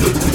Well,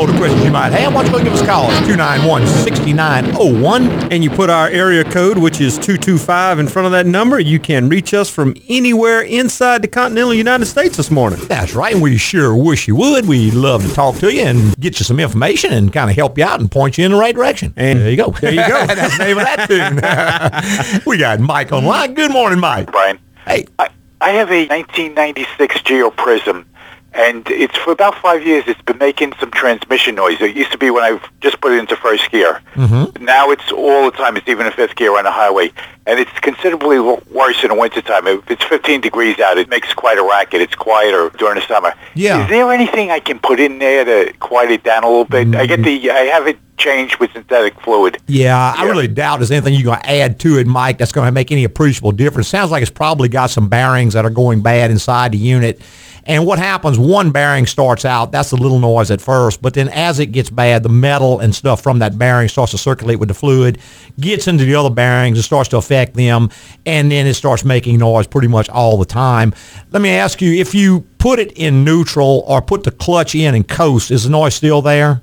answer any questions you might have. Why don't you go give us a call? It's 291-6901. and you put our area code, which is 225, in front of that number, you can reach us from anywhere inside the continental United States this morning. That's right, and we sure wish you would. We'd love to talk to you and get you some information and kind of help you out and point you in the right direction. And there you go. There you go. That's the name of that tune. we got Mike online. Good morning, Mike. Brian. Hey. I, I have a 1996 Geo Prizm, and it's for about five years. It's been making some transmission noise. It used to be when I just put it into first gear. Mm-hmm. Now it's all the time. It's even in fifth gear on the highway, and it's considerably worse in the wintertime. If it's 15 degrees out, it makes quite a racket. It's quieter during the summer. Yeah. Is there anything I can put in there to quiet it down a little bit? I get the. I have it changed with synthetic fluid. Yeah, I really doubt there's anything you're going to add to it, Mike, that's going to make any appreciable difference. Sounds like it's probably got some bearings that are going bad inside the unit. And what happens, one bearing starts out, that's a little noise at first, but then as it gets bad, the metal and stuff from that bearing starts to circulate with the fluid, gets into the other bearings, it starts to affect them, and then it starts making noise pretty much all the time. Let me ask you, if you put it in neutral or put the clutch in and coast, is the noise still there?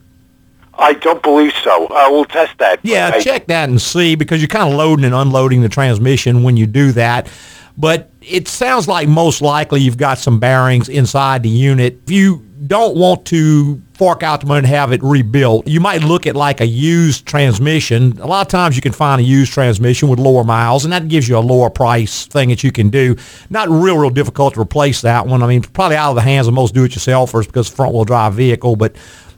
I don't believe so. I will test that. Yeah, I- check that and see because you're kind of loading and unloading the transmission when you do that. But it sounds like most likely you've got some bearings inside the unit. If you don't want to fork out the money and have it rebuilt, you might look at like a used transmission. A lot of times you can find a used transmission with lower miles, and that gives you a lower price thing that you can do. Not real, real difficult to replace that one. I mean, probably out of the hands of most do-it-yourselfers because front wheel drive vehicle, but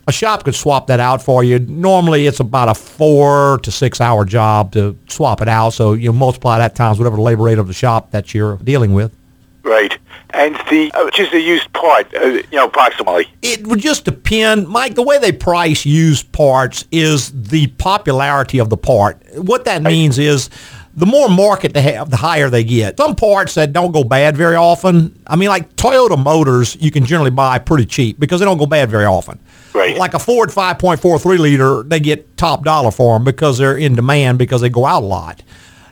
a shop could swap that out for you. Normally, it's about a four to six hour job to swap it out. So you multiply that times whatever the labor rate of the shop that you're dealing with. Right. And the uh, which is a used part, uh, you know, approximately. It would just depend, Mike. The way they price used parts is the popularity of the part. What that means is the more market they have, the higher they get. Some parts that don't go bad very often. I mean, like Toyota motors, you can generally buy pretty cheap because they don't go bad very often. Right. Like a Ford 5.43 liter, they get top dollar for them because they're in demand because they go out a lot.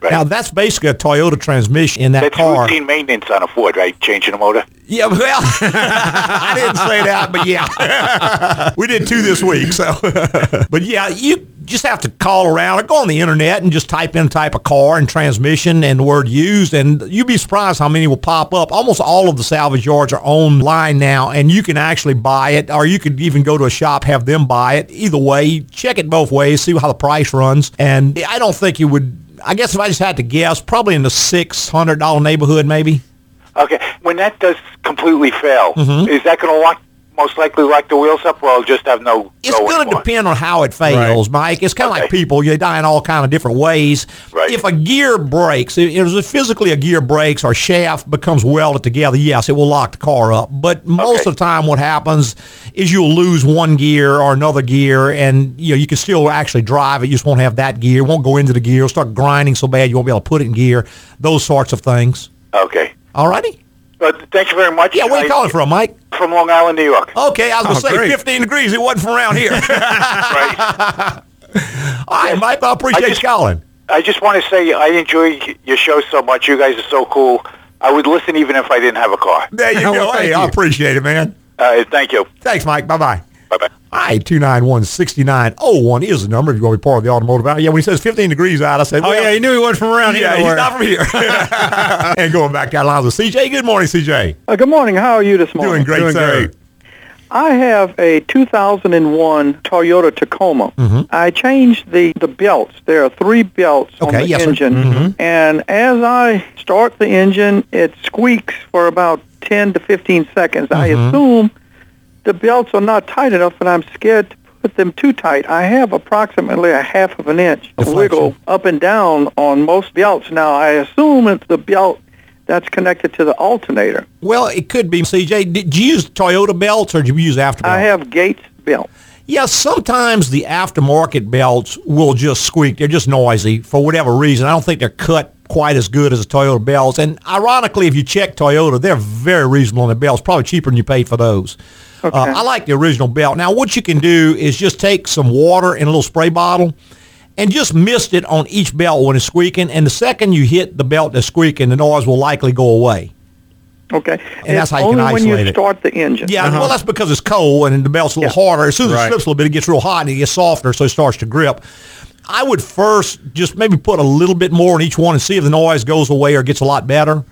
Right. Now that's basically a Toyota transmission in that That's car. routine maintenance on a Ford, right? Changing the motor. Yeah, well, I didn't say that, but yeah, we did two this week. So, but yeah, you just have to call around or go on the internet and just type in type of car and transmission and the word used, and you'd be surprised how many will pop up. Almost all of the salvage yards are online now, and you can actually buy it, or you could even go to a shop, have them buy it. Either way, check it both ways, see how the price runs, and I don't think you would. I guess if I just had to guess, probably in the six hundred dollar neighborhood, maybe. Okay. When that does completely fail, Mm-hmm. is that going to lock, most likely lock the wheels up, or I'll just have no It's going to depend on how it fails, Mike. It's kind of like people; you die in all kind of different ways. Right. If a gear breaks, if if physically a gear breaks or shaft becomes welded together, yes, it will lock the car up. But most Okay. of the time, what happens is you'll lose one gear or another gear, and you know you can still actually drive it. You just won't have that gear. It won't go into the gear. It'll start grinding so bad you won't be able to put it in gear. Those sorts of things. Okay. All righty. But thank you very much. Yeah, where are you I- calling from, Mike? From Long Island, New York. Okay, I was going to Oh, say great. 15 degrees. It wasn't from around here. Right. All right, Mike. I appreciate I just- you calling. I just want to say I enjoy your show so much. You guys are so cool. I would listen even if I didn't have a car. There you go. well, thank hey, I appreciate it, man. Uh, thank you. Thanks, Mike. Bye-bye. Bye-bye. All right, 291-6901 is the number if you want to be part of the automotive hour. Yeah, when he says 15 degrees out, I said, Oh, yeah, he knew he wasn't from around here. yeah, he's not from here. and going back down lines with CJ. Good morning, CJ. Uh, good morning. How are you this morning? Doing great, Doing sir. great. I have a 2001 Toyota Tacoma. I changed the, the belts. There are three belts Mm-hmm. Okay, on the yes, sir. engine. And as I start the engine, it squeaks for about 10 to 15 seconds. I Mm-hmm. assume the belts are not tight enough, and I'm scared to put them too tight. I have approximately a half of an inch of wiggle up and down on most belts. Now, I assume it's the belt that's connected to the alternator. Well, it could be, CJ. Did you use Toyota belts or did you use aftermarket? I have Gates belts. Yeah, sometimes the aftermarket belts will just squeak. They're just noisy for whatever reason. I don't think they're cut quite as good as the Toyota belts. And ironically, if you check Toyota, they're very reasonable on their belts, probably cheaper than you paid for those. Okay. Uh, I like the original belt. Now, what you can do is just take some water in a little spray bottle and just mist it on each belt when it's squeaking. And the second you hit the belt that's squeaking, the noise will likely go away. Okay. And that's how you only can when you start the engine. Yeah, well, that's because it's cold and the belt's a little Yeah. harder. As soon as Right. it slips a little bit, it gets real hot and it gets softer, so it starts to grip. I would first just maybe put a little bit more in each one and see if the noise goes away or gets a lot better.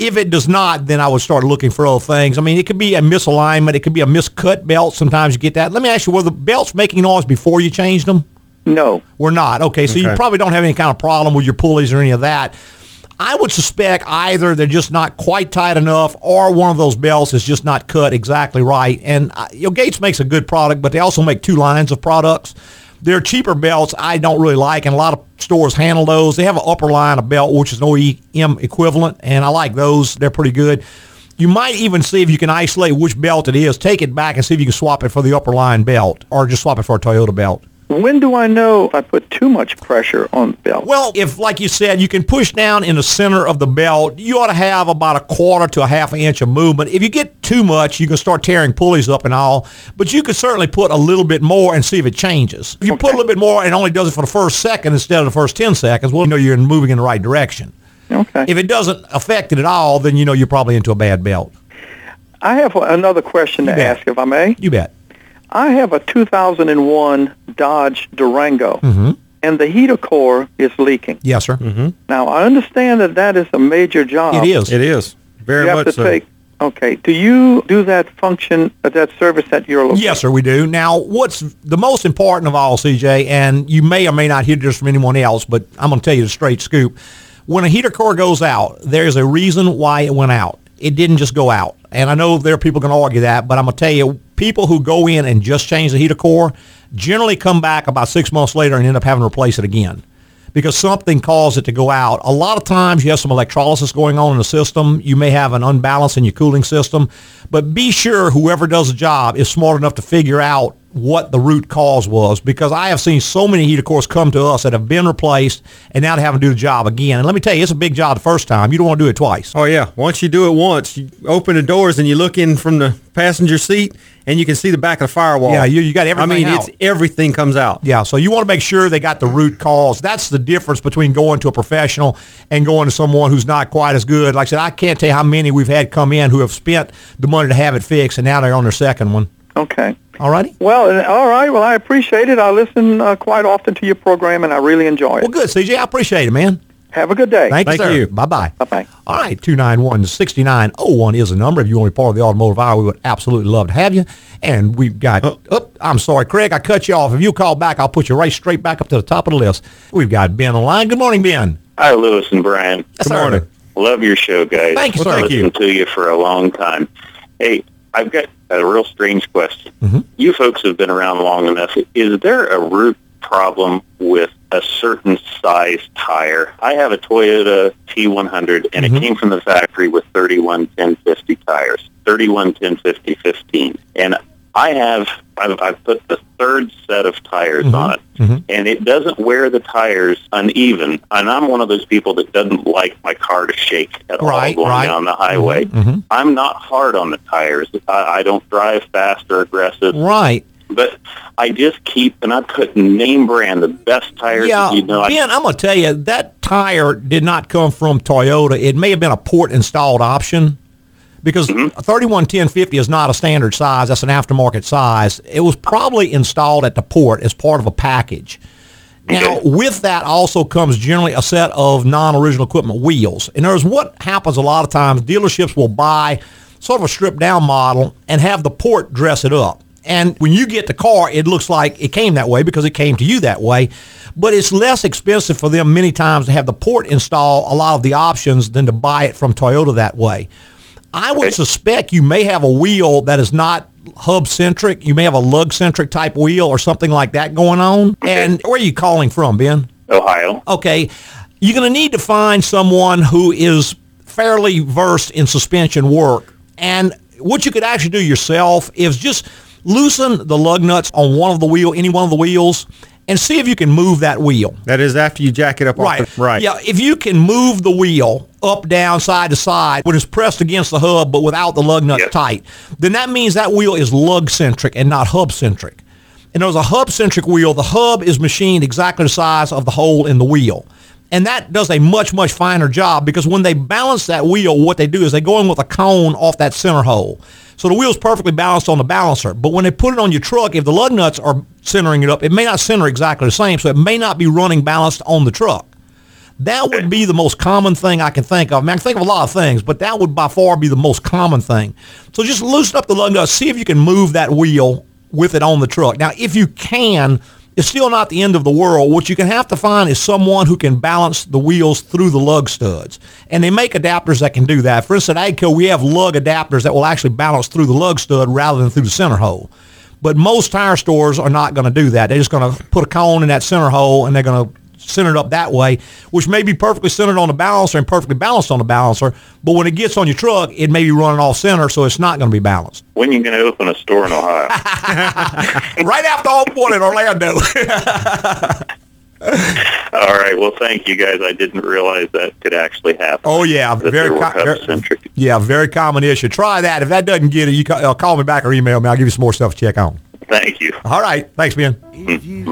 If it does not, then I would start looking for other things. I mean, it could be a misalignment. It could be a miscut belt. Sometimes you get that. Let me ask you, were the belts making noise before you changed them? No. We're not. Okay, so you probably don't have any kind of problem with your pulleys or any of that. I would suspect either they're just not quite tight enough or one of those belts is just not cut exactly right. And uh, you know, Gates makes a good product, but they also make two lines of products. They're cheaper belts I don't really like, and a lot of stores handle those. They have an upper line of belt, which is an OEM equivalent, and I like those. They're pretty good. You might even see if you can isolate which belt it is. Take it back and see if you can swap it for the upper line belt, or just swap it for a Toyota belt. When do I know if I put too much pressure on the belt? Well, if, like you said, you can push down in the center of the belt, you ought to have about a quarter to a half an inch of movement. If you get too much, you can start tearing pulleys up and all. But you can certainly put a little bit more and see if it changes. If you put a little bit more and only does it for the first second instead of the first 10 seconds, well, you know you're moving in the right direction. okay. If it doesn't affect it at all, then you know you're probably into a bad belt. I have another question to bet. ask, if I may. You bet. I have a 2001 Dodge Durango, Mm-hmm. and the heater core is leaking. Yes, sir. Now, I understand that that is a major job. It is. It is very You have much to so. take. Okay. Do you do that function, uh, that service at your location? Yes, sir, we do. Now, what's the most important of all, CJ, and you may or may not hear this from anyone else, but I'm going to tell you the straight scoop. When a heater core goes out, there's a reason why it went out. It didn't just go out. And I know there are people going to argue that, but I'm going to tell you, people who go in and just change the heater core generally come back about six months later and end up having to replace it again because something caused it to go out. A lot of times you have some electrolysis going on in the system. You may have an unbalance in your cooling system, but be sure whoever does the job is smart enough to figure out what the root cause was because I have seen so many heater cores come to us that have been replaced and now they have to do the job again. And let me tell you, it's a big job the first time. You don't want to do it twice. Oh yeah, once you do it once, you open the doors and you look in from the passenger seat and you can see the back of the firewall. Yeah, you- you got everything I mean, out. it's everything comes out. Yeah, so you want to make sure they got the root cause. That's the difference between going to a professional and going to someone who's not quite as good. Like I said, I can't tell you how many we've had come in who have spent the money to have it fixed, and now they're on their second one. Okay. All righty? Well, uh, all right. Well, I appreciate it. I listen uh, quite often to your program, and I really enjoy it. Well, good, CJ. I appreciate it, man. Have a good day. Thank, Thank you, sir. you. Bye-bye. Bye-bye. All right, 291-6901 is the number. If you want to be part of the Automotive Hour, we would absolutely love to have you. And we've got, oh, I'm sorry, Craig, I cut you off. If you call back, I'll put you right straight back up to the top of the list. We've got Ben on the line. Good morning, Ben. Hi, Louis and Brian. Yes, Good sir. morning. Love your show, guys. Thank you, Well, sir. thank you. Listened to you for a long time. Hey, I've got a real strange question. Mm-hmm. You folks have been around long enough. Is there a root problem with a certain size tire? I have a Toyota T100, and Mm-hmm. it came from the factory with 31 1050 tires, 31 1050 15. And I have, I've, I've put the third set of tires Mm-hmm. on it, and it doesn't wear the tires uneven. And I'm one of those people that doesn't like my car to shake at Right, all going right. down the highway. Mhm. I'm not hard on the tires. I, I don't drive fast or aggressive, Right. but I just keep, and I put name brand, the best tires Yeah, that you know. I, Ben, I'm going to tell you, that tire did not come from Toyota. It may have been a port-installed option because Mm-hmm. a 311050 is not a standard size. That's an aftermarket size. It was probably installed at the port as part of a package. Now, with that also comes generally a set of non-original equipment wheels. And there's what happens a lot of times, dealerships will buy sort of a stripped-down model and have the port dress it up. And when you get the car, it looks like it came that way because it came to you that way. But it's less expensive for them many times to have the port install a lot of the options than to buy it from Toyota that way. I would suspect you may have a wheel that is not hub centric. You may have a lug centric type wheel or something like that going on. And where are you calling from, Ben? Ohio. Okay, you're going to need to find someone who is fairly versed in suspension work. And what you could actually do yourself is just loosen the lug nuts on one of the wheel, any one of the wheels, and see if you can move that wheel. That is after you jack it up. off Right. the- right. Yeah, if you can move the wheel up, down, side to side when it's pressed against the hub but without the lug nuts Yes. tight, then that means that wheel is lug centric and not hub centric. And there's a hub centric wheel. The hub is machined exactly the size of the hole in the wheel. And that does a much, much finer job because when they balance that wheel, what they do is they go in with a cone off that center hole. So the wheel's perfectly balanced on the balancer. But when they put it on your truck, if the lug nuts are centering it up, it may not center exactly the same. So it may not be running balanced on the truck. That would be the most common thing I can think of. I mean, I can think of a lot of things, but that would by far be the most common thing. So just loosen up the lug nuts, see if you can move that wheel with it on the truck. Now, if you can, it's still not the end of the world. What you can have to find is someone who can balance the wheels through the lug studs. And they make adapters that can do that. For instance, at AGCO, we have lug adapters that will actually balance through the lug stud rather than through the center hole. But most tire stores are not going to do that. They're just going to put a cone in that center hole and they're going to center it up that way, which may be perfectly centered on the balancer and perfectly balanced on the balancer. But when it gets on your truck, it may be running off center, so it's not going to be balanced. When are you going to open a store in Ohio? right after all one in Orlando. All right. Well, thank you guys. I didn't realize that could actually happen. oh yeah, very, they were co- very yeah, very common issue. Try that. If that doesn't get it, you ca- uh, call me back or email me. I'll give you some more stuff to check on. Thank you. All right, thanks, Ben.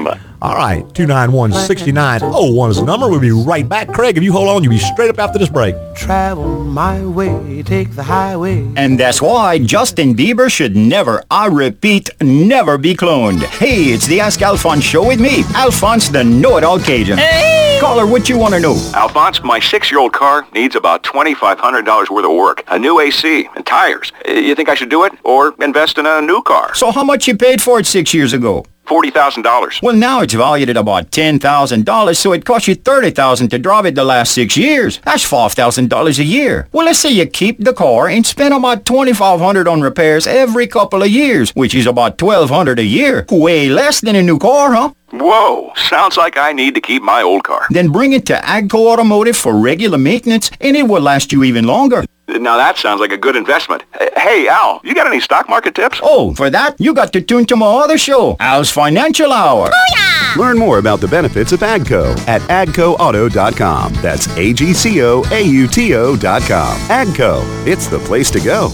Bye. All right, 291-6901 is the number. We'll be right back. Craig, if you hold on, you'll be straight up after this break. Travel my way, take the highway. And that's why Justin Bieber should never, I repeat, never be cloned. Hey, it's the Ask Alphonse show with me, Alphonse the know-it-all Cajun. Hey! Caller, what you want to know? Alphonse, my six-year-old car needs about $2,500 worth of work, a new AC, and tires. You think I should do it or invest in a new car? So how much you paid for it six years ago? $40,000. Well, now it's valued at about $10,000, so it cost you $30,000 to drive it the last six years. That's $5,000 a year. Well, let's say you keep the car and spend about $2,500 on repairs every couple of years, which is about $1,200 a year. Way less than a new car, huh? Whoa, sounds like I need to keep my old car. Then bring it to Agco Automotive for regular maintenance, and it will last you even longer. Now that sounds like a good investment. Hey, Al, you got any stock market tips? Oh, for that, you got to tune to my other show, Al's Financial Hour. Oh, Learn more about the benefits of AGCO at agcoauto.com. That's A-G-C-O-A-U-T-O dot com. AGCO, it's the place to go.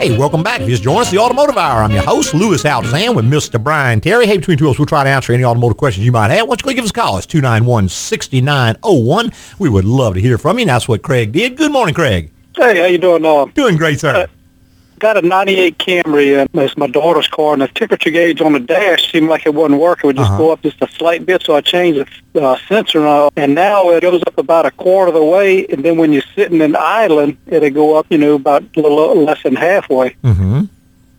Hey, welcome back. If you just joined us, the Automotive Hour. I'm your host, Louis Altazan, with Mr. Brian Terry. Hey, between two of us, we'll try to answer any automotive questions you might have. Why don't you go give us a call? It's 291-6901. We would love to hear from you, and that's what Craig did. Good morning, Craig. Hey, how you doing? Uh, Doing great, sir. Got a 98 Camry, and it's my daughter's car, and the temperature gauge on the dash seemed like it wasn't working. It would just Uh-huh. go up just a slight bit, so I changed the uh, sensor, and, uh, and now it goes up about a quarter of the way, and then when you're sitting and idling, it'll go up, you know, about a little less than halfway. mm-hmm.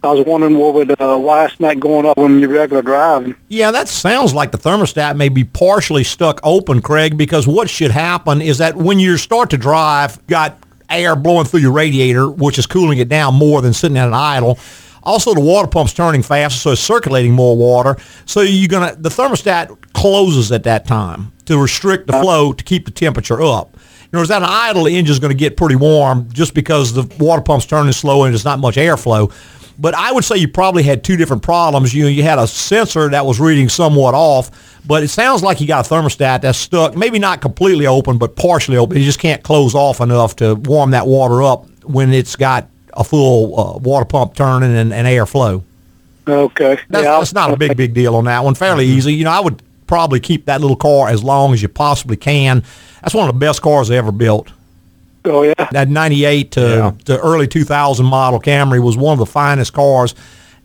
I was wondering what would, uh, why it's not going up when you're regular driving. Yeah, that sounds like the thermostat may be partially stuck open, Craig, because what should happen is that when you start to drive, got air blowing through your radiator, which is cooling it down more than sitting at an idle. Also, the water pump's turning faster, so it's circulating more water. So you're gonna the thermostat closes at that time to restrict the flow to keep the temperature up. You know, as at an idle, the engine's going to get pretty warm just because the water pump's turning slow and there's not much airflow. But I would say you probably had two different problems. You you had a sensor that was reading somewhat off, but it sounds like you got a thermostat that's stuck, maybe not completely open, but partially open. You just can't close off enough to warm that water up when it's got a full uh, water pump turning and, and airflow. Okay. That's, yeah, that's not a big, big deal on that one. Fairly easy. You know, I would probably keep that little car as long as you possibly can. That's one of the best cars I ever built. Oh, yeah. That 98 to, Yeah. to early 2000 model Camry was one of the finest cars.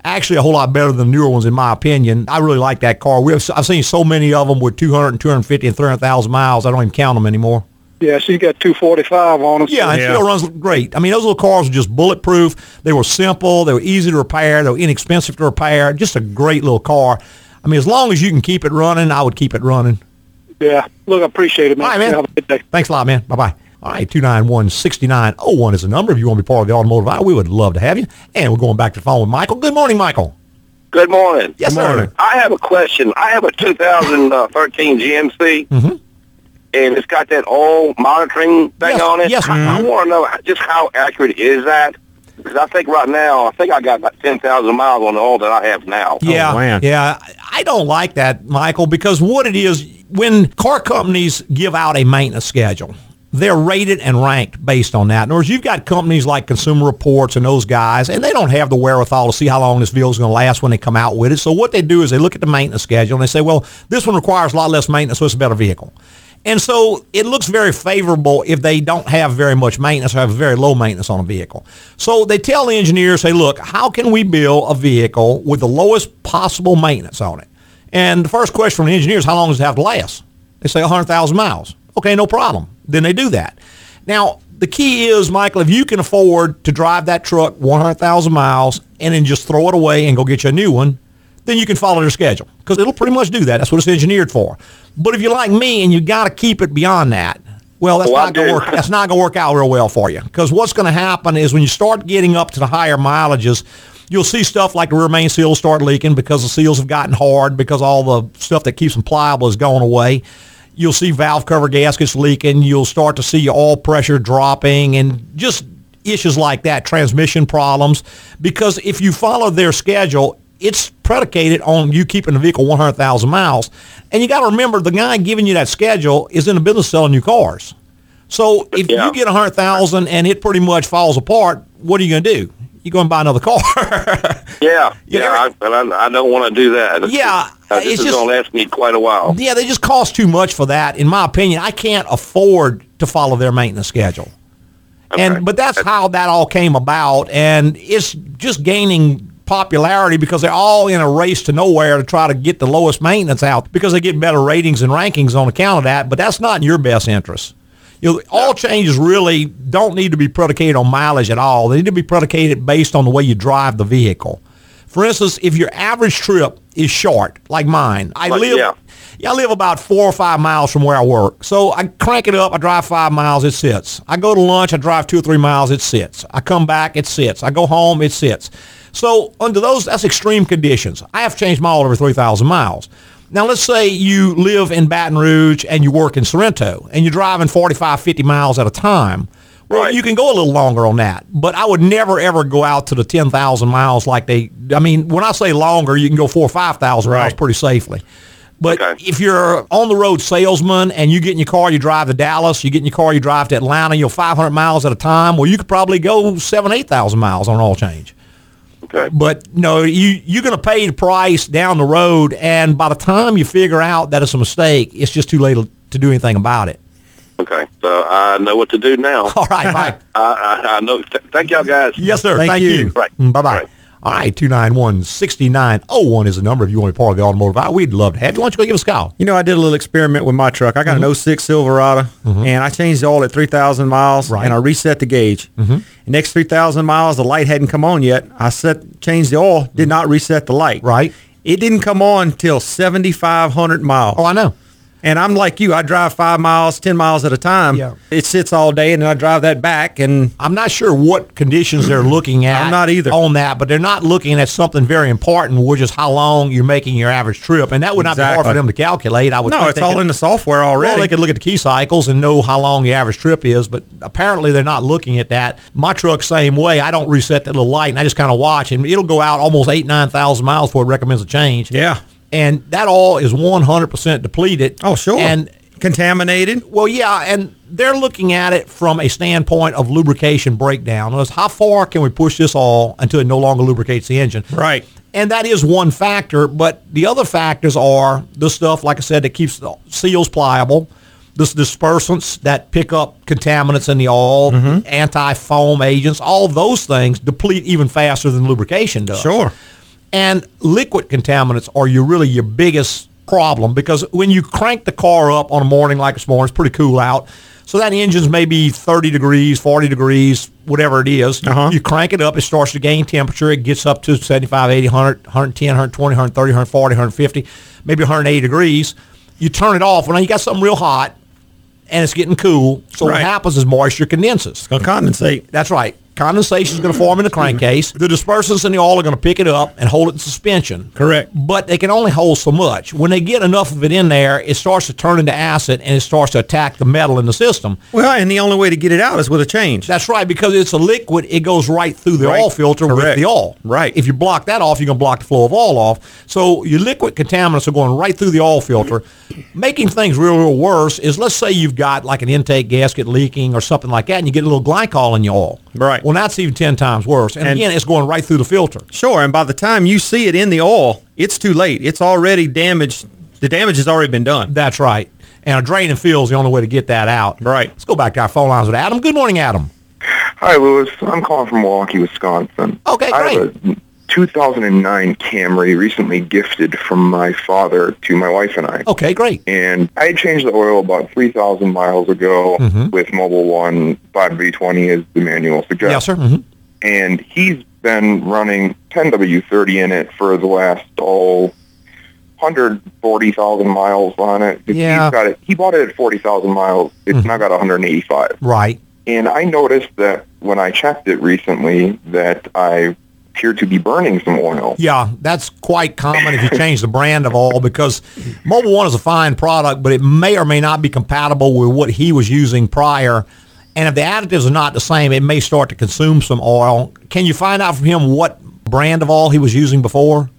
Actually, a whole lot better than newer ones, in my opinion. I really like that car. We have, I've seen so many of them with 200 and 250 and 300,000 miles. I don't even count them anymore. Yeah, she's got 245 on them. Yeah, it Yeah. still runs great. I mean, those little cars were just bulletproof. They were simple. They were easy to repair. They were inexpensive to repair. Just a great little car. I mean, as long as you can keep it running, I would keep it running. Yeah. Look, I appreciate it, man. All right, man. Have a good day. Thanks a lot, man. Bye-bye. All right, 291-6901 is the number. If you want to be part of the automotive hour, we would love to have you. And we're going back to the phone with Michael. Good morning, Michael. Good morning. Yes, Good sir. I have a question. I have a 2013 GMC, Mhm. and it's got that oil monitoring thing Yes, on it. yes. I, I want to know just how accurate is that? Because I think right now, I think I got about 10,000 miles on the oil that I have now. Yeah, man. yeah. I don't like that, Michael, because what it is, when car companies give out a maintenance schedule, they're rated and ranked based on that. In other words, you've got companies like Consumer Reports and those guys, and they don't have the wherewithal to see how long this vehicle is going to last when they come out with it. So what they do is they look at the maintenance schedule and they say, well, this one requires a lot less maintenance, so it's a better vehicle. And so it looks very favorable if they don't have very much maintenance or have very low maintenance on a vehicle. So they tell the engineers, say, look, how can we build a vehicle with the lowest possible maintenance on it? And the first question from the engineers, how long does it have to last? They say 100,000 miles. Okay, no problem. Then they do that. Now, the key is, Michael, if you can afford to drive that truck 100,000 miles and then just throw it away and go get you a new one, then you can follow their schedule because it'll pretty much do that. That's what it's engineered for. But if you're like me and you got to keep it beyond that, well, that's oh, Well, not going to work. That's not going to work out real well for you because what's going to happen is when you start getting up to the higher mileages, you'll see stuff like the rear main seals start leaking because the seals have gotten hard because all the stuff that keeps them pliable is going away. You'll see valve cover gaskets leaking. You'll start to see your oil pressure dropping and just issues like that, transmission problems. Because if you follow their schedule, it's predicated on you keeping the vehicle 100,000 miles. And you got to remember, the guy giving you that schedule is in the business selling you cars. So if Yeah. you get 100,000 and it pretty much falls apart, what are you going to do? You're going to buy another car. Yeah, You yeah, never- I, but I, I don't want to do that. It's- Yeah, uh, this it's is going to last me quite a while. yeah, they just cost too much for that. In my opinion, I can't afford to follow their maintenance schedule. Okay. And but that's how that all came about, and it's just gaining popularity because they're all in a race to nowhere to try to get the lowest maintenance out because they get better ratings and rankings on account of that. But that's not in your best interest. You know, all changes really don't need to be predicated on mileage at all. They need to be predicated based on the way you drive the vehicle. For instance, if your average trip is short, like mine, I Like, live yeah. yeah, I live about four or five miles from where I work. So I crank it up. I drive five miles. It sits. I go to lunch. I drive two or three miles. It sits. I come back. It sits. I go home. It sits. So under those, that's extreme conditions. I have changed my oil every 3,000 miles. Now, let's say you live in Baton Rouge and you work in Sorrento and you're driving 45, 50 miles at a time. Well, Right. you can go a little longer on that, but I would never ever go out to the 10,000 miles like they, I mean, when I say longer, you can go four or 5,000 miles pretty safely. But Okay. if you're on the road salesman and you get in your car, you drive to Dallas, you get in your car, you drive to Atlanta, you're 500 miles at a time. Well, you could probably go seven, 8,000 miles on all change. Okay. But no, you you're going to pay the price down the road, and by the time you figure out that it's a mistake, it's just too late to- to do anything about it. Okay. So I know what to do now. All right, Mike. I, I, I know. Th- thank y'all guys. Yes, sir. Thank Thank, you. you. Right. Mm, bye bye. Right. All right, 291 6901 is the number if you want to be part of the automotive. hour. We'd love to have you. Why don't you go give us a call? You know, I did a little experiment with my truck. I got an mm-hmm. 06 Silverado, mm-hmm. and I changed the oil at 3,000 miles, Right. and I reset the gauge. Mm-hmm. Next 3,000 miles, the light hadn't come on yet. I set changed the oil, did mm-hmm. not reset the light. Right. It didn't come on till 7,500 miles. Oh, I know. And I'm like you. I drive five miles, 10 miles at a time. Yeah. It sits all day, and then I drive that back, and I'm not sure what conditions they're looking at. I'm not either. on that, but they're not looking at something very important, which is how long you're making your average trip, and that would not be hard for them to calculate. I would. no, it's all could- in the software already. Well, they could look at the key cycles and know how long the average trip is, but apparently they're not looking at that. My truck, same way. I don't reset that little light, and I just kind of watch, and it'll go out almost eight, nine thousand miles before it recommends a change. yeah. And that all is one hundred percent depleted. Oh, sure. And contaminated. well, yeah, and they're looking at it from a standpoint of lubrication breakdown. Words, How far can we push this all until it no longer lubricates the engine? Right. And that is one factor, but the other factors are the stuff, like I said, that keeps the seals pliable, this dispersants that pick up contaminants in the oil, Mm-hmm. anti-foam agents, all those things deplete even faster than lubrication does. Sure. And liquid contaminants are your really your biggest problem because when you crank the car up on a morning like this morning, it's pretty cool out. So that engine's maybe 30 degrees, 40 degrees, whatever it is. You- Uh-huh. You crank it up, it starts to gain temperature. It gets up to 75, 80, 100, 110, 120, 130, 140, 150, maybe 180 degrees. You turn it off. Well, now you got something real hot and it's getting cool. So what happens is moisture condenses. Gonna condensate. That's right. Condensation is going to form in the crankcase. The dispersants in the oil are going to pick it up and hold it in suspension. Correct. But they can only hold so much. When they get enough of it in there, it starts to turn into acid and it starts to attack the metal in the system. Well, and the only way to get it out is with a change. That's right, because it's a liquid, it goes right through the Right. oil filter with the oil. Right. If you block that off, you're going to block the flow of oil off. So your liquid contaminants are going right through the oil filter. Making things real, real worse is let's say you've got like an intake gasket leaking or something like that, and you get a little glycol in your oil. Right. Well, that's even 10 times worse. And, And- again, it's going right through the filter. Sure, and by the time you see it in the oil, it's too late. It's already damaged. The damage has already been done. That's right. And a drain and fill is the only way to get that out. Right. Let's go back to our phone lines with Adam. Good morning, Adam. Hi, Louis. I'm calling from Milwaukee, Wisconsin. Okay, I have a 2009 Camry recently gifted from my father to my wife and I. Okay, great. And I had changed the oil about 3,000 miles ago Mhm. with Mobil 1 5W20 as the manual suggests. Yes, sir. Mhm. And he's been running 10W30 in it for the last, oh, 140,000 miles on it. Yeah. He's got it. He bought it at 40,000 miles. It's now got 185. Right. And I noticed that when I checked it recently that I appear to be burning some oil. Yeah, that's quite common if you change the brand of oil because Mobil 1 is a fine product, but it may or may not be compatible with what he was using prior. And if the additives are not the same, it may start to consume some oil. Can you find out from him what brand of oil he was using before?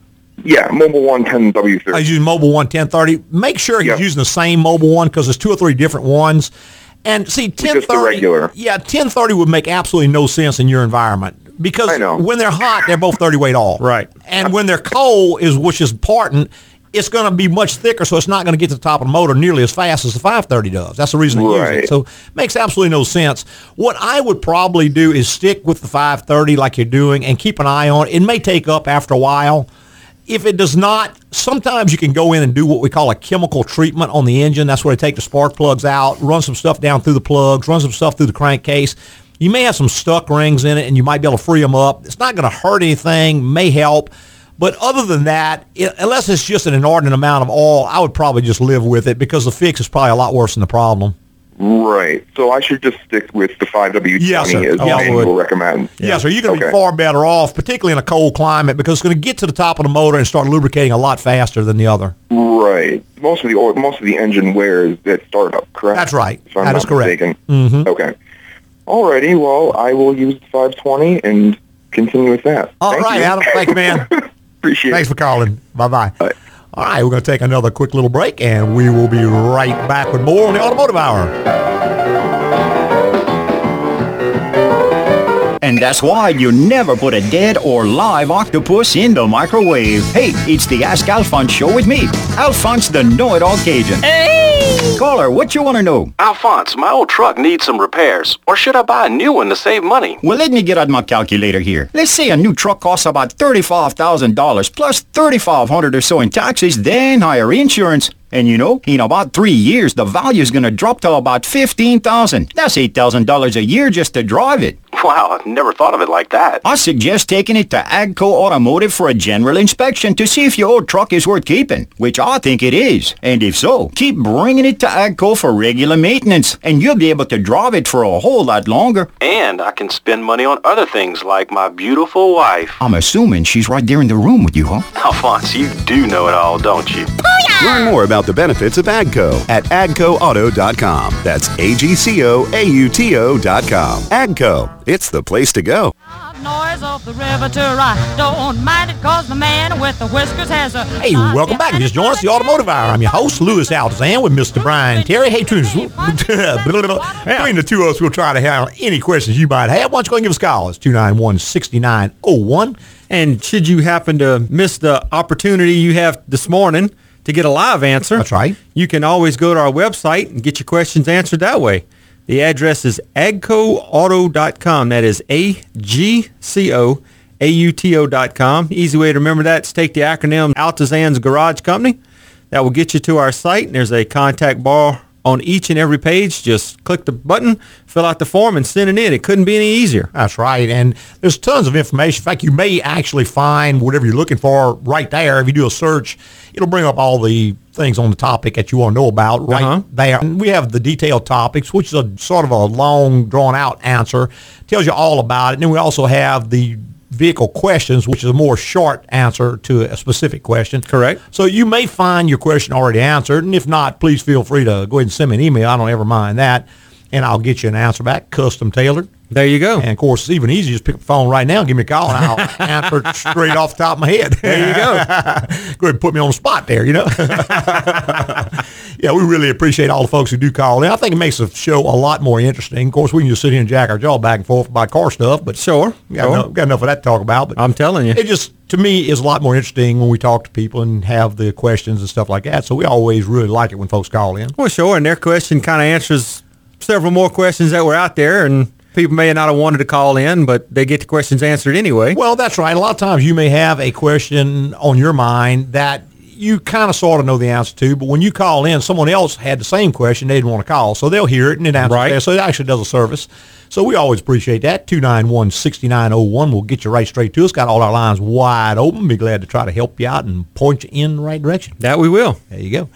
Yeah, Mobil 1 10W30. I was using Mobil 1 1030. Make sure he's Yep. using the same Mobil 1 because there's two or three different ones. And see, Just the 1030, regular. yeah, 1030 would make absolutely no sense in your environment because when they're hot, they're both 30 weight all. Right. And when they're cold, is which is important, it's going to be much thicker, so it's not going to get to the top of the motor nearly as fast as the 530 does. That's the reason they use it. Right. So makes absolutely no sense. What I would probably do is stick with the 530 like you're doing and keep an eye on it. It may take up after a while. If it does not, sometimes you can go in and do what we call a chemical treatment on the engine. That's where they take the spark plugs out, run some stuff down through the plugs, run some stuff through the crankcase. You may have some stuck rings in it, and you might be able to free them up. It's not going to hurt anything, may help. But other than that, it, unless it's just an inordinate amount of oil, I would probably just live with it because the fix is probably a lot worse than the problem. Right. So I should just stick with the 5W20 Yes, sir. as Yeah, I would. recommends. Yes, or you're going to Okay. be far better off, particularly in a cold climate, because it's going to get to the top of the motor and start lubricating a lot faster than the other. Right. Most of the oil, most of the engine wears at startup, correct? That's right. That not is correct. Mhm. Okay. Alrighty. Well, I will use the 520 and continue with that. All Thank right, you. Adam. Thanks, man. Appreciate Thanks it. Thanks for calling. Bye-bye. Bye. All right, we're going to take another quick little break, and we will be right back with more on the Automotive Hour. And that's why you never put a dead or live octopus in the microwave. Hey, it's the Ask Alphonse show with me, Alphonse the Know-It-All Cajun. Hey! Caller, what you want to know? Alphonse, my old truck needs some repairs. Or should I buy a new one to save money? Well, let me get out my calculator here. Let's say a new truck costs about $35,000 plus plus $3,500 or so in taxes, then higher insurance. And you know, in about three years, the value is going to drop to about 15000 That's $8,000 a year just to drive it. Wow, I've never thought of it like that. I suggest taking it to Agco Automotive for a general inspection to see if your old truck is worth keeping, which I think it is. And if so, keep bringing it to Agco for regular maintenance, and you'll be able to drive it for a whole lot longer. And I can spend money on other things like my beautiful wife. I'm assuming she's right there in the room with you, huh? Alphonse, you do know it all, don't you? Oh, Learn more about the benefits of AGCO at agcoauto.com. That's A-G-C-O-A-U-T-O dot com. AGCO. It's the place to go. Noise of the river to. Don't mind it cause the man with the whiskers has. Hey, welcome back. Just join us, the Automotive Hour. I'm your host, Louis Altazan, with Mr. Brian Terry. Hey, between, between the two of us, we'll try to handle any questions you might have. Why don't you go and give us a call? It's 291-6901. And should you happen to miss the opportunity you have this morning to get a live answer, That's right. you can always go to our website and get your questions answered that way. The address is agcoauto.com. That is A-G-C-O-A-U-T-O dot com. Easy way to remember that is take the acronym Altazan's Garage Company. That will get you to our site, and there's a contact bar on each and every page. Just click the button, fill out the form, and send it in. It couldn't be any easier. That's right. And there's tons of information. In fact, you may actually find whatever you're looking for right there. If you do a search, it'll bring up all the things on the topic that you want to know about right Uh-huh. there. And we have the detailed topics, which is a sort of a long, drawn out answer, tells you all about it. And then we also have the vehicle questions, which is a more short answer to a specific question. Correct. So you may find your question already answered, and if not, please feel free to go ahead and send me an email. I don't ever mind that, and I'll get you an answer back, custom tailored. There you go. And of course, it's even easier. Just pick up the phone right now, give me a call, and I'll answer it straight off the top of my head. There you go. go ahead and put me on the spot there. You know. yeah, we really appreciate all the folks who do call in. I think it makes the show a lot more interesting. Of course, we can just sit here and jack our jaw back and forth about car stuff, but Sure. got, sure. enough, got enough of that to talk about. But I'm telling you. it just to me is a lot more interesting when we talk to people and have the questions and stuff like that. So we always really like it when folks call in. Well, sure. And their question kind of answers several more questions that were out there, and people may not have wanted to call in, but they get the questions answered anyway. Well, that's right. A lot of times you may have a question on your mind that you kind of sort of know the answer to, but when you call in, someone else had the same question they didn't want to call, so they'll hear it and it answers Right. there. So it actually does a service. So we always appreciate that. 291-6901 will get you right straight to us. Got all our lines wide open. Be glad to try to help you out and point you in the right direction. that we will. There you go.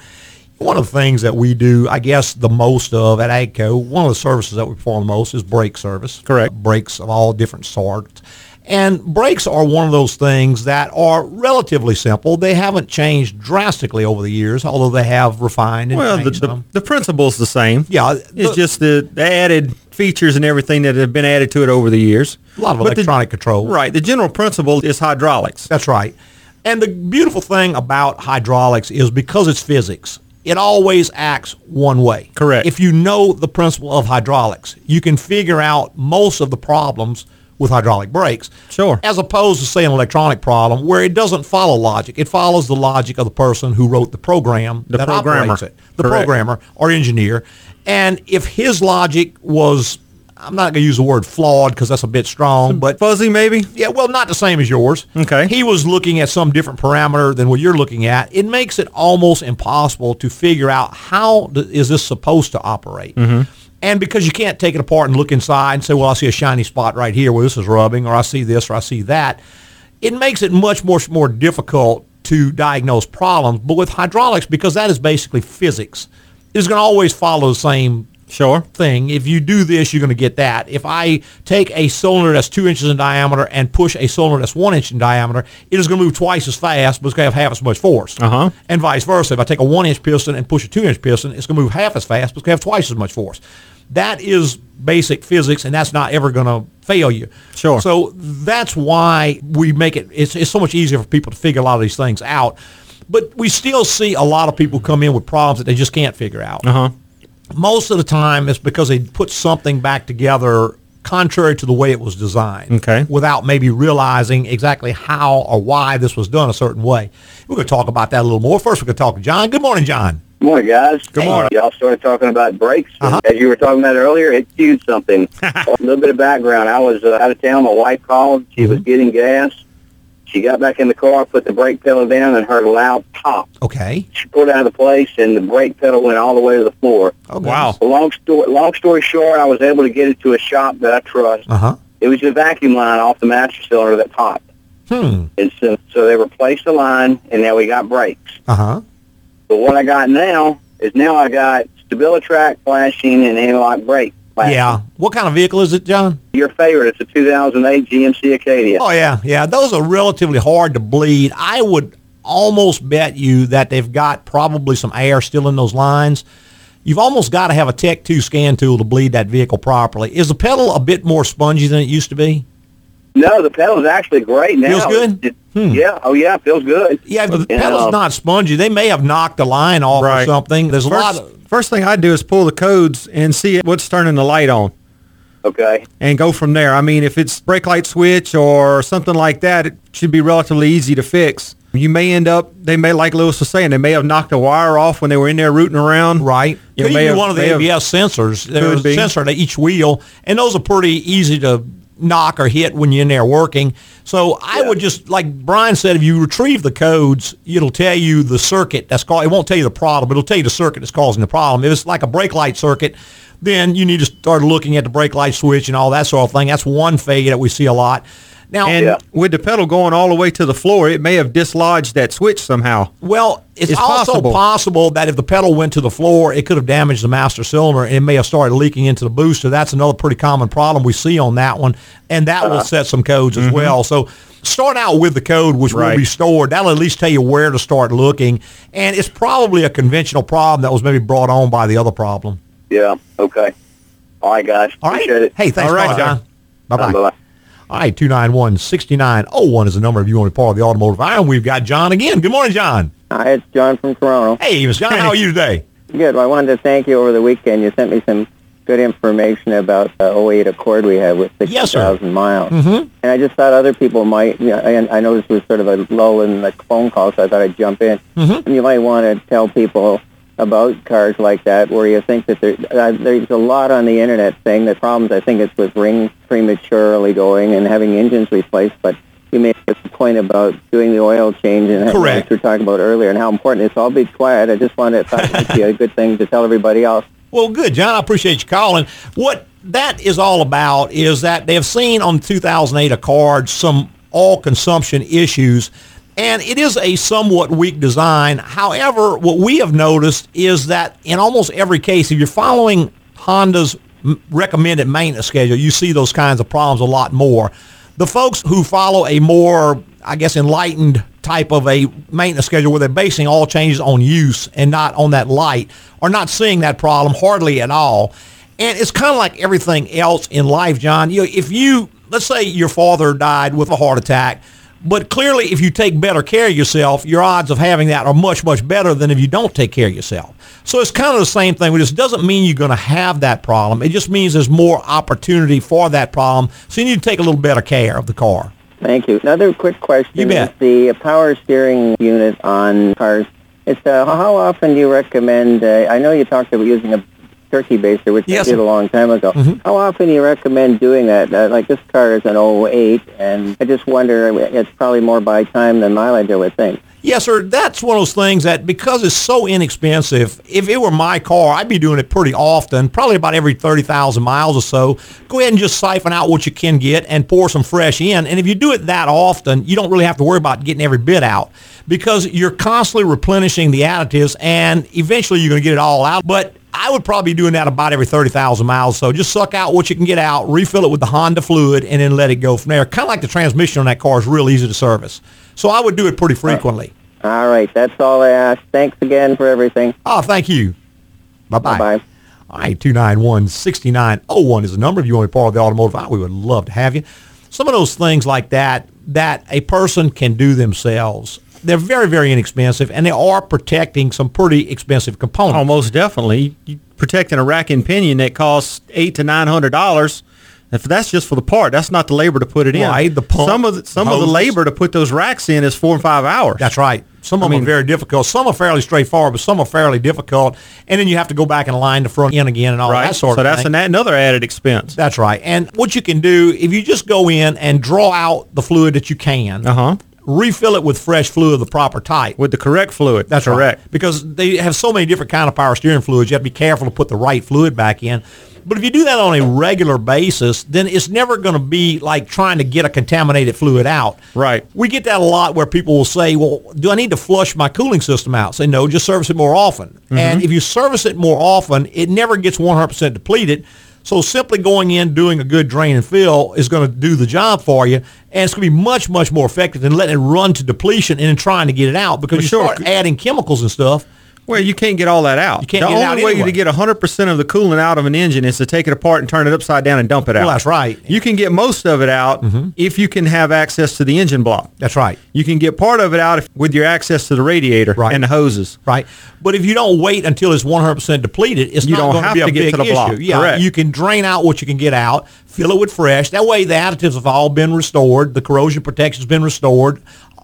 One of the things that we do, I guess, the most of at AGCO, one of the services that we perform the most is brake service. Correct. Brakes of all different sorts. And brakes are one of those things that are relatively simple. They haven't changed drastically over the years, although they have refined and Well, the, the, the principle's the same. Yeah, It's just the, the added features and everything that have been added to it over the years. A lot of But the- electronic control. Right. The general principle is hydraulics. That's right. And the beautiful thing about hydraulics is because it's physics, it always acts one way. Correct. If you know the principle of hydraulics, you can figure out most of the problems with hydraulic brakes. Sure. As opposed to say an electronic problem where it doesn't follow logic. It follows the logic of the person who wrote the program The that programmer. operates it. The Correct. programmer or engineer. And if his logic was I'm not going to use the word flawed because that's a bit strong, but Fuzzy, maybe? yeah, well, not the same as yours. Okay. He was looking at some different parameter than what you're looking at. It makes it almost impossible to figure out how th- is this supposed to operate. Mm-hmm. And because you can't take it apart and look inside and say, well, I see a shiny spot right here where this is rubbing, or I see this, or I see that, it makes it much more more difficult to diagnose problems. But with hydraulics, because that is basically physics, it's going to always follow the same Sure. thing. If you do this, you're going to get that. If I take a cylinder that's two inches in diameter and push a cylinder that's one inch in diameter, it is going to move twice as fast, but it's going to have half as much force. Uh-huh. And vice versa. If I take a one inch piston and push a two inch piston, it's going to move half as fast, but it's going to have twice as much force. That is basic physics, and that's not ever going to fail you. Sure. So that's why we make it. It's, it's so much easier for people to figure a lot of these things out. But we still see a lot of people come in with problems that they just can't figure out Uh huh. Most of the time it's because they put something back together contrary to the way it was designed. Okay. Without maybe realizing exactly how or why this was done a certain way. We're going to talk about that a little more. First, we're going to talk to John. Good morning, John. Good morning, guys. Good morning. Y'all started talking about brakes. Uh-huh. As you were talking about earlier, it cued something. a little bit of background. I was uh, out of town. My wife called. She Mm-hmm. was getting gas. She got back in the car, put the brake pedal down, and heard a loud pop. Okay. She pulled out of the place, and the brake pedal went all the way to the floor. Oh, Wow. So long story, long story short, I was able to get it to a shop that I trust. Uh huh. It was a vacuum line off the master cylinder that popped. Hmm. And so, so they replaced the line, and now we got brakes. Uh huh. But what I got now is now I got StabiliTrack flashing and analog brake Yeah. What kind of vehicle is it, John? Your favorite, it's a 2008 GMC Acadia. Oh yeah, yeah. Those are relatively hard to bleed. I would almost bet you that they've got probably some air still in those lines. You've almost got to have a Tech 2 scan tool to bleed that vehicle properly. Is the pedal a bit more spongy than it used to be? No, the pedal's actually great now. Feels good? It- Hmm. Yeah, oh yeah, feels good. Yeah, if the Yeah. pedal's not spongy. They may have knocked the line off or something. There's a lot First, of first thing I do is pull the codes and see what's turning the light on. Okay. and go from there. I mean, if it's brake light switch or something like that, it should be relatively easy to fix. You may end up, they may, like Louis was saying, they may have knocked a wire off when they were in there rooting around. right. You Could may be have- one of the may have- ABS sensors. There's a sensor to each wheel, and those are pretty easy to knock or hit when you're in there working. So I would just, like Brian said, if you retrieve the codes, it'll tell you the circuit that's called. It won't tell you the problem, but it'll tell you the circuit that's causing the problem. If it's like a brake light circuit, then you need to start looking at the brake light switch and all that sort of thing. That's one failure that we see a lot. Now, and with the pedal going all the way to the floor, it may have dislodged that switch somehow. Well, it's, It's also possible. possible. that if the pedal went to the floor, it could have damaged the master cylinder and it may have started leaking into the booster. That's another pretty common problem we see on that one, and that will Uh-huh. set some codes as Mhm. well. So start out with the code, which will be stored. That'll at least tell you where to start looking, and it's probably a conventional problem that was maybe brought on by the other problem. Yeah. Okay. All right, guys. All right. Appreciate it. Hey, thanks, All a lot, John. Bye bye. Bye-bye. All right, 291-6901 is the number if you want to be part of the automotive iron. We've got John again. Good morning, John. Hi, it's John from Toronto. Hey, Miss John, how are you today? Good. Well, I wanted to thank you over the weekend. You sent me some good information about the 08 Accord we had with 60,000 miles. Mm-hmm. And I just thought other people might, you know, and I know this was sort of a lull in the phone call, so I thought I'd jump in. Mm-hmm. And you might want to tell people about cars like that where you think that there, uh, there's a lot on the internet saying that problems, I think it's with rings prematurely going and having engines replaced, but you made a point about doing the oil change and Correct. we were talking about earlier and how important it is. So I'll be quiet. I just wanted thought it be a good thing to tell everybody else. Well, good, John. I appreciate you calling. What that is all about is that they have seen on 2008 Accord some all consumption issues, and it is a somewhat weak design. However, what we have noticed is that in almost every case, if you're following Honda's recommended maintenance schedule, you see those kinds of problems a lot more. The folks who follow a more, I guess, enlightened type of a maintenance schedule where they're basing all changes on use and not on that light are not seeing that problem hardly at all. And it's kind of like everything else in life, John. You know, if you, let's say your father died with a heart attack, but clearly if you take better care of yourself, your odds of having that are much, much better than if you don't take care of yourself. So it's kind of the same thing. It just doesn't mean you're going to have that problem. It just means there's more opportunity for that problem. So you need to take a little better care of the car. Thank you. Another quick question You bet. the power steering unit on cars. It's uh, how often do you recommend? Uh, I know you talked about using a turkey baster, which Yes, I did a long time ago. How often do you recommend doing that? Uh, like this car is an 08, and I just wonder. It's probably more by time than mileage, I would think. Yes, sir. That's one of those things that because it's so inexpensive, if it were my car, I'd be doing it pretty often, probably about every 30,000 miles or so. Go ahead and just siphon out what you can get and pour some fresh in. And if you do it that often, you don't really have to worry about getting every bit out because you're constantly replenishing the additives and eventually you're going to get it all out. But I would probably be doing that about every 30,000 miles. So just suck out what you can get out, refill it with the Honda fluid, and then let it go from there. Kind of like the transmission on that car is real easy to service. So I would do it pretty frequently. All right, that's all I ask. Thanks again for everything. Oh, thank you. Bye-bye. Bye-bye. All right, 291-6901 is the number if you want to be part of the automotive. hour, We would love to have you. Some of those things like that, that a person can do themselves, they're very, very inexpensive, and they are protecting some pretty expensive components. Almost definitely. You protecting a rack and pinion that costs eight to nine hundred dollars. If that's just for the part, that's not the labor to put it in. Right, the pump, some of the, some of the labor to put those racks in is four and five hours. That's right. Some I of them mean- are very difficult. Some are fairly straightforward, but some are fairly difficult. And then you have to go back and line the front end again and all right. that sort so of that's thing. an, another added expense. That's right. And what you can do, if you just go in and draw out the fluid that you can, Uh-huh. Refill it with fresh fluid of the proper type. With the correct fluid. That's correct. right. Because they have so many different kind of power steering fluids, you have to be careful to put the right fluid back in. But if you do that on a regular basis, then it's never going to be like trying to get a contaminated fluid out. Right. We get that a lot where people will say, well, do I need to flush my cooling system out? Say, no, just service it more often. Mm-hmm. And if you service it more often, it never gets 100% depleted. So simply going in, doing a good drain and fill is going to do the job for you. And it's going to be much, much more effective than letting it run to depletion and then trying to get it out because you sure. start adding chemicals and stuff. Well, you can't get all that out. You can't the get only way anyway. to get 100% of the coolant out of an engine is to take it apart and turn it upside down and dump it out. Well, that's right. Mm-hmm. You can get most of it out if you can have access to the engine block. That's right. You can get part of it out if, with your access to the radiator Right. and the hoses. Right. But if you don't wait until it's 100% depleted, it's You not going to be a to get big to the issue. block. Yeah, Correct. you can drain out what you can get out, fill it with fresh. That way the additives have all been restored, the corrosion protection's been restored,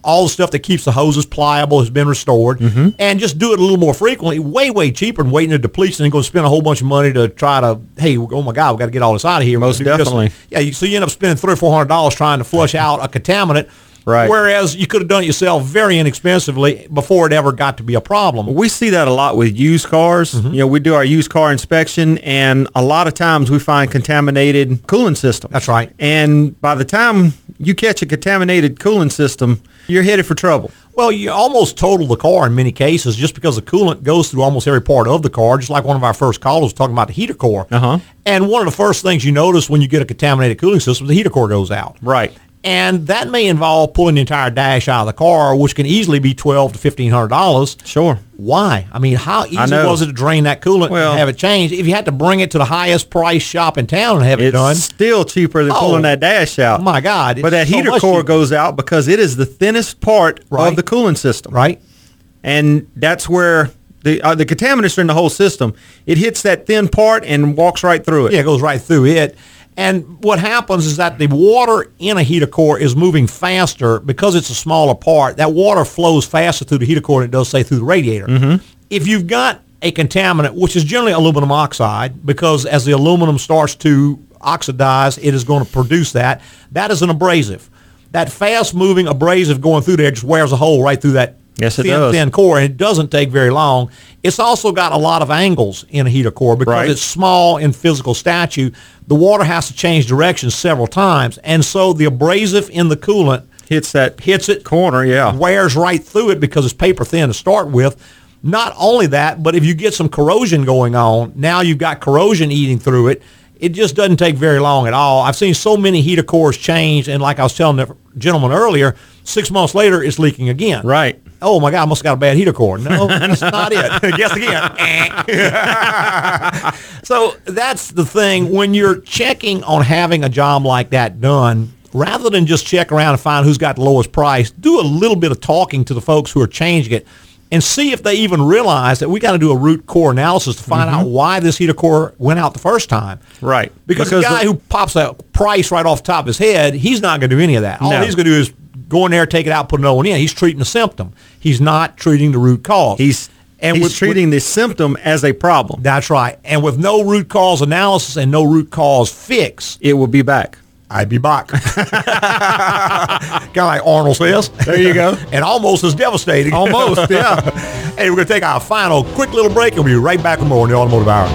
all the stuff that keeps the hoses pliable has been restored, mm-hmm. and just do it a little more frequently, way way cheaper than waiting to deplete and then go spend a whole bunch of money to try to hey oh my god we got to get all this out of here. Most definitely. yeah. You, so you end up spending three or four hundred dollars trying to flush mm-hmm. out a contaminant. Right. Whereas you could have done it yourself very inexpensively before it ever got to be a problem. We see that a lot with used cars. Mm-hmm. You know, we do our used car inspection, and a lot of times we find contaminated cooling system. That's right. And by the time you catch a contaminated cooling system, you're headed for trouble. Well, you almost total the car in many cases just because the coolant goes through almost every part of the car, just like one of our first callers was talking about the heater core. Uh-huh. And one of the first things you notice when you get a contaminated cooling system, the heater core goes out. Right. And that may involve pulling the entire dash out of the car, which can easily be twelve to fifteen hundred dollars. Sure. Why? I mean, how easy was it to drain that coolant Well- and have it changed? If you had to bring it to the highest price shop in town and have it done. It's still cheaper than Oh, pulling that dash out. Oh my God! But that so heater core cheaper. goes out because it is the thinnest part Right. of the cooling system. right. And that's where the uh, the contaminants are in the whole system. It hits that thin part and walks right through it. Yeah, it goes right through it. And what happens is that the water in a heater core is moving faster because it's a smaller part. That water flows faster through the heater core than it does, say, through the radiator. Mm-hmm. If you've got a contaminant, which is generally aluminum oxide, because as the aluminum starts to oxidize, it is going to produce that. That is an abrasive. That fast-moving abrasive going through there just wears a hole right through that Yes, it thin, does. thin core, and it doesn't take very long. It's also got a lot of angles in a heater core because Right. it's small in physical stature. The water has to change direction several times, and so the abrasive in the coolant Hits that hits it, corner, yeah. wears right through it because it's paper thin to start with. Not only that, but if you get some corrosion going on, now you've got corrosion eating through it. It just doesn't take very long at all. I've seen so many heater cores change, and like I was telling the gentleman earlier, six months later it's leaking again. Right. Oh my God, I must have got a bad heater core. No, that's not it. Guess again. so that's the thing. When you're checking on having a job like that done, rather than just check around and find who's got the lowest price, do a little bit of talking to the folks who are changing it and see if they even realize that we got to do a root core analysis to find out mm-hmm. why this heater core went out the first time. Right. Because, the guy who pops a price right off the top of his head, he's not going to do any of that. All No. he's going to do is go in there, take it out, put another one in. He's treating the symptom. He's not treating the root cause. He's and he's with- treating the symptom as a problem. That's right. And with no root cause analysis and no root cause fix, It will be back. I'd be back. kind of like Arnold says. There you go. and almost as devastating. Almost, yeah. hey, we're going to take our final quick little break and we'll be right back with more on the Automotive Hour.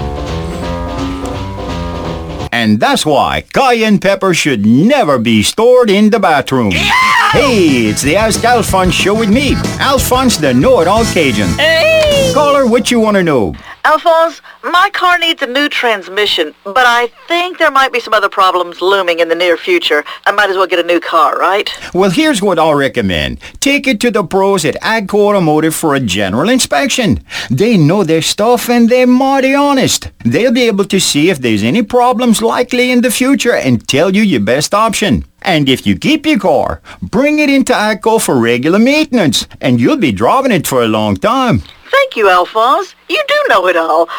And that's why cayenne pepper should never be stored in the bathroom. Hey, it's the Ask Alphonse show with me, Alphonse the know-it-all Cajun. Hey! Caller, what you want to know? Alphonse, my car needs a new transmission, but I think there might be some other problems looming in the near future. I might as well get a new car, right? Well, here's what I'll recommend. Take it to the pros at AGCO Automotive for a general inspection. They know their stuff and they're mighty honest. They'll be able to see if there's any problems likely in the future and tell you your best option. And if you keep your car, bring it into AGCO for regular maintenance, and you'll be driving it for a long time. Thank you, Alphonse. You do know it all.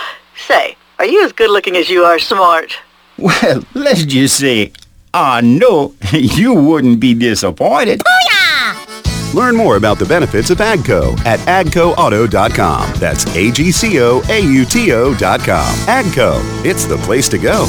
Say, are you as good looking as you are smart? Well, let's just say, I know you wouldn't be disappointed. Learn more about the benefits of AGCO at agcoauto.com. That's A-G-C-O-A-U-T-O dot com. AGCO, it's the place to go.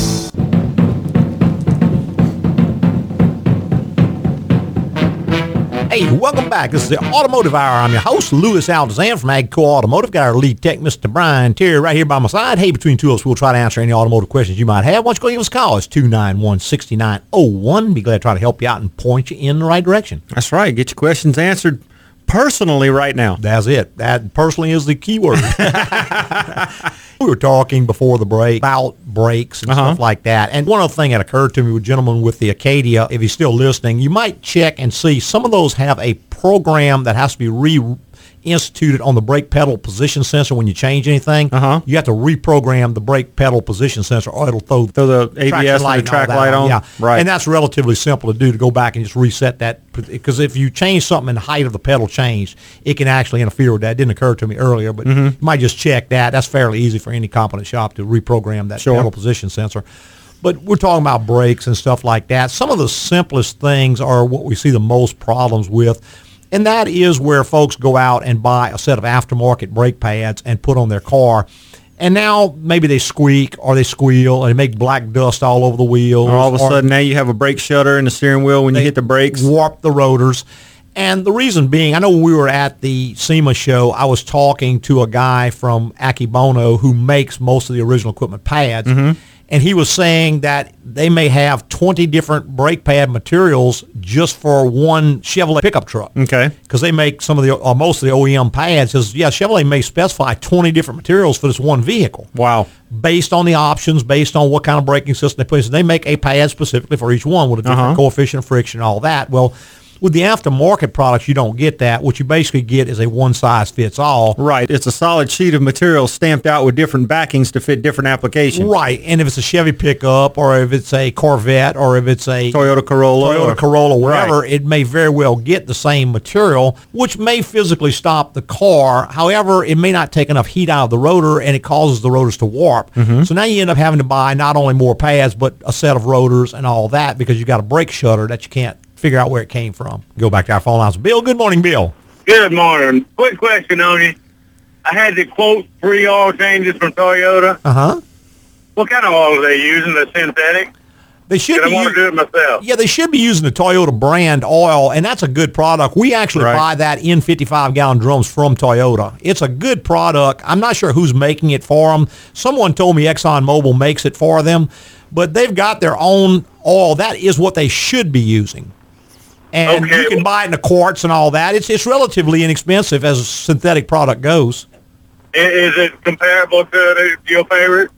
Hey, welcome back. This is the Automotive Hour. I'm your host, Louis Altazan from AGCO Automotive. Got our lead tech, Mr. Brian Terry, right here by my side. Hey, between two of us, we'll try to answer any automotive questions you might have. Why don't you go give us a call? It's 291-6901. Be glad to try to help you out and point you in the right direction. That's right. Get your questions answered personally right now. That's it. That personally is the key word. we were talking before the break about brakes and Uh-huh. stuff like that. And one other thing that occurred to me with gentleman with the Acadia, if he's still listening, you might check and see some of those have a program that has to be re instituted on the brake pedal position sensor when you change anything. Uh-huh. You have to reprogram the brake pedal position sensor or it'll throw, Throw the ABS and the traction light on? Yeah. Right. And that's relatively simple to do to go back and just reset that because if you change something and the height of the pedal changed, it can actually interfere with that. It didn't occur to me earlier, but Mhm. you might just check that. That's fairly easy for any competent shop to reprogram that Sure. pedal position sensor. But we're talking about brakes and stuff like that. Some of the simplest things are what we see the most problems with. And that is where folks go out and buy a set of aftermarket brake pads and put on their car. And now maybe they squeak or they squeal and they make black dust all over the wheels. Or all of a sudden now you have a brake shutter in the steering wheel when you hit the brakes. warp the rotors. And the reason being, I know when we were at the SEMA show, I was talking to a guy from Akebono who makes most of the original equipment pads. Mm-hmm. And he was saying that they may have 20 different brake pad materials just for one Chevrolet pickup truck. Okay. Because they make some of the, or most of the OEM pads. Says, yeah, Chevrolet may specify 20 different materials for this one vehicle Wow. based on the options, based on what kind of braking system they put in. So they make a pad specifically for each one with a different Uh-huh. coefficient of friction and all that. Well, with the aftermarket products, you don't get that. What you basically get is a one size fits all. Right. It's a solid sheet of material stamped out with different backings to fit different applications. Right, and if it's a Chevy pickup, or if it's a Corvette, or if it's a Toyota Corolla. Toyota or- Corolla, wherever, Right. it may very well get the same material, which may physically stop the car. However, it may not take enough heat out of the rotor, and it causes the rotors to warp. Mm-hmm. So now you end up having to buy not only more pads, but a set of rotors and all that because you got a brake shutter that you can't figure out where it came from. Go back to our phone lines. Bill, good morning, Bill. Good morning. Quick question on you. I had to quote three oil changes from Toyota. Uh huh. What kind of oil are they using? The synthetic? They should I be want to do it myself. Yeah, they should be using the Toyota brand oil, and that's a good product. We actually Right. buy that in 55 gallon drums from Toyota. It's a good product. I'm not sure who's making it for them. Someone told me ExxonMobil makes it for them, but they've got their own oil. That is what they should be using. And Okay. you can buy it in the quarts and all that. It's it's relatively inexpensive as a synthetic product goes. Is it comparable to your favorite?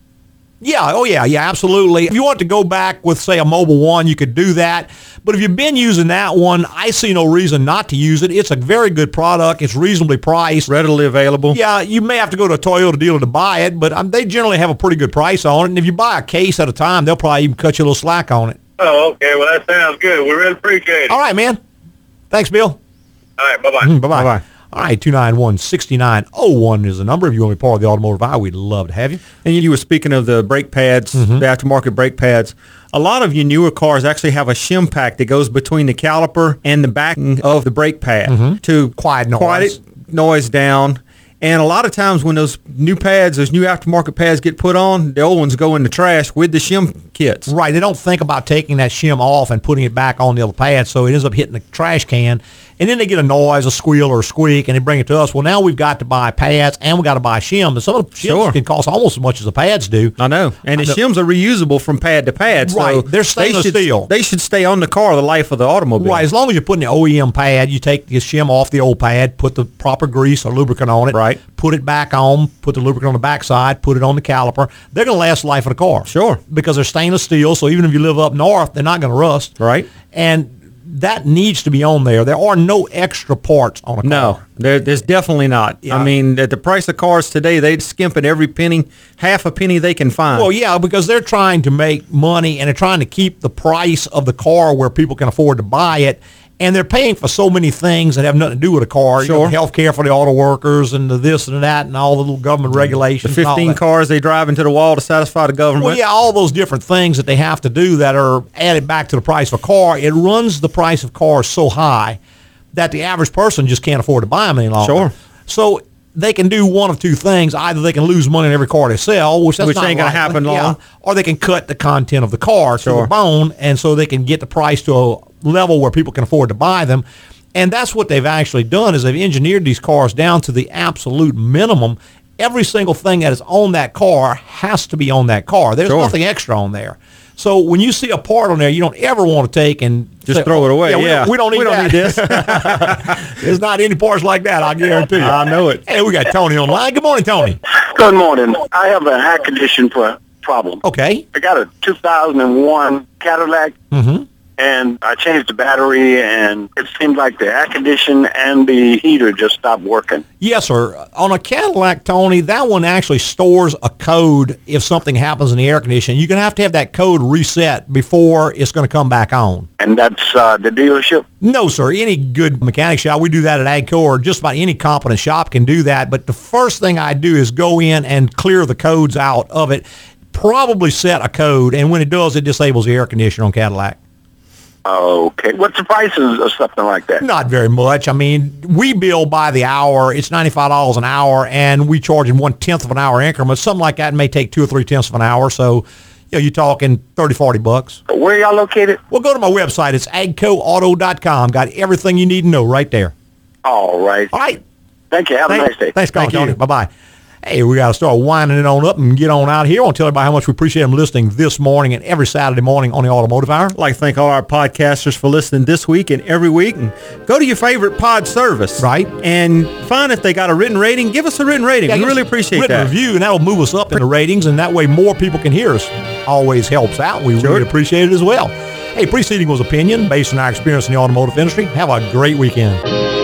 Yeah, oh yeah, yeah, absolutely. If you want to go back with say a Mobil 1, you could do that. But if you've been using that one, I see no reason not to use it. It's a very good product. It's reasonably priced. Readily available. Yeah, you may have to go to a Toyota dealer to buy it, but um, they generally have a pretty good price on it. And if you buy a case at a time, they'll probably even cut you a little slack on it. Oh, okay. Well, that sounds good. We really appreciate it. All right, man. Thanks, Bill. All right. Bye-bye. Mm, bye-bye. Bye-bye. All right, 291-6901 is the number. If you want to be part of the Automotive Eye, we'd love to have you. And you were speaking of the brake pads, Mm-hmm. the aftermarket brake pads. A lot of your newer cars actually have a shim pack that goes between the caliper and the backing of the brake pad to Mm-hmm. Quiet noise. quiet it- noise down. And a lot of times when those new pads, those new aftermarket pads get put on, the old ones go in the trash with the shim kits. Right. They don't think about taking that shim off and putting it back on the other pad, so it ends up hitting the trash can. And then they get a noise, a squeal or a squeak, and they bring it to us. Well, now we've got to buy pads and we've got to buy shim. And some of the shims Sure. can cost almost as much as the pads do. I know. And the know. shims are reusable from pad to pad. So Right. They're they stainless should, steel. They should stay on the car the life of the automobile. Right. As long as you're putting the OEM pad, you take the shim off the old pad, put the proper grease or lubricant on it. Right. Put it back on, put the lubricant on the backside, put it on the caliper. They're going to last the life of the car. Sure. Because they're stainless steel, so even if you live up north, they're not going to rust. Right. And that needs to be on there. There are no extra parts on a car. No, there, there's definitely not. Yeah. I mean, at the price of cars today, they'd skimp at every penny, half a penny they can find. Well, yeah, because they're trying to make money and they're trying to keep the price of the car where people can afford to buy it. And they're paying for so many things that have nothing to do with a car. You know, Sure. health care for the auto workers and the this and that and all the little government regulations. all 15 cars they drive into the wall to satisfy the government. Well, yeah, all those different things that they have to do that are added back to the price of a car. It runs the price of cars so high that the average person just can't afford to buy them any longer. Sure. So they can do one of two things. Either they can lose money in every car they sell, which that's Which not ain't gonna happen long. Yeah. Or they can cut the content of the car to the bone, and so they can get the price to a level where people can afford to buy them. And that's what they've actually done is they've engineered these cars down to the absolute minimum. Every single thing that is on that car has to be on that car. There's Sure. nothing extra on there. So when you see a part on there, you don't ever want to take and Just say, throw it away, we yeah. don't- we, don't need We don't that. need this. There's not any parts like that. I guarantee you. I know it. Hey, we got Tony online. Good morning, Tony. Good morning. I have a air condition pro- problem. Okay. I got a 2001 Cadillac, Mm-hmm. And I changed the battery, and it seemed like the air condition and the heater just stopped working. Yes, sir. On a Cadillac, Tony, that one actually stores a code if something happens in the air conditioning. You're going to have to have that code reset before it's going to come back on. And that's uh, the dealership? No, sir. Any good mechanic shop, we do that at AGCO or just about any competent shop can do that. But the first thing I do is go in and clear the codes out of it. Probably set a code, and when it does, it disables the air conditioner on Cadillac. Okay. What's the prices of something like that? Not very much. I mean, we bill by the hour. It's ninety-five dollars an hour, and we charge in one tenth of an hour increments. Something like that may take two or three tenths of an hour. So, you know, you're talking 30, 40 bucks. Where y'all located? Well, go to my website. It's agcoauto.com. Got everything you need to know right there. All right. All right. Thank you. Have Thank- a nice day. Thanks, Colin. Tony. Bye bye. Hey, we got to start winding it on up and get on out here. I want to tell everybody how much we appreciate them listening this morning and every Saturday morning on the Automotive Hour. I'd like to thank all our podcasters for listening this week and every week. And go to your favorite pod service. Right. And find if they got a written rating. Give us a written rating. Yeah, we really appreciate written that. review, and that'll move us up in the ratings, and that way more people can hear us. Always helps out. We really appreciate it as well. Hey, preceding was opinion based on our experience in the automotive industry. Have a great weekend.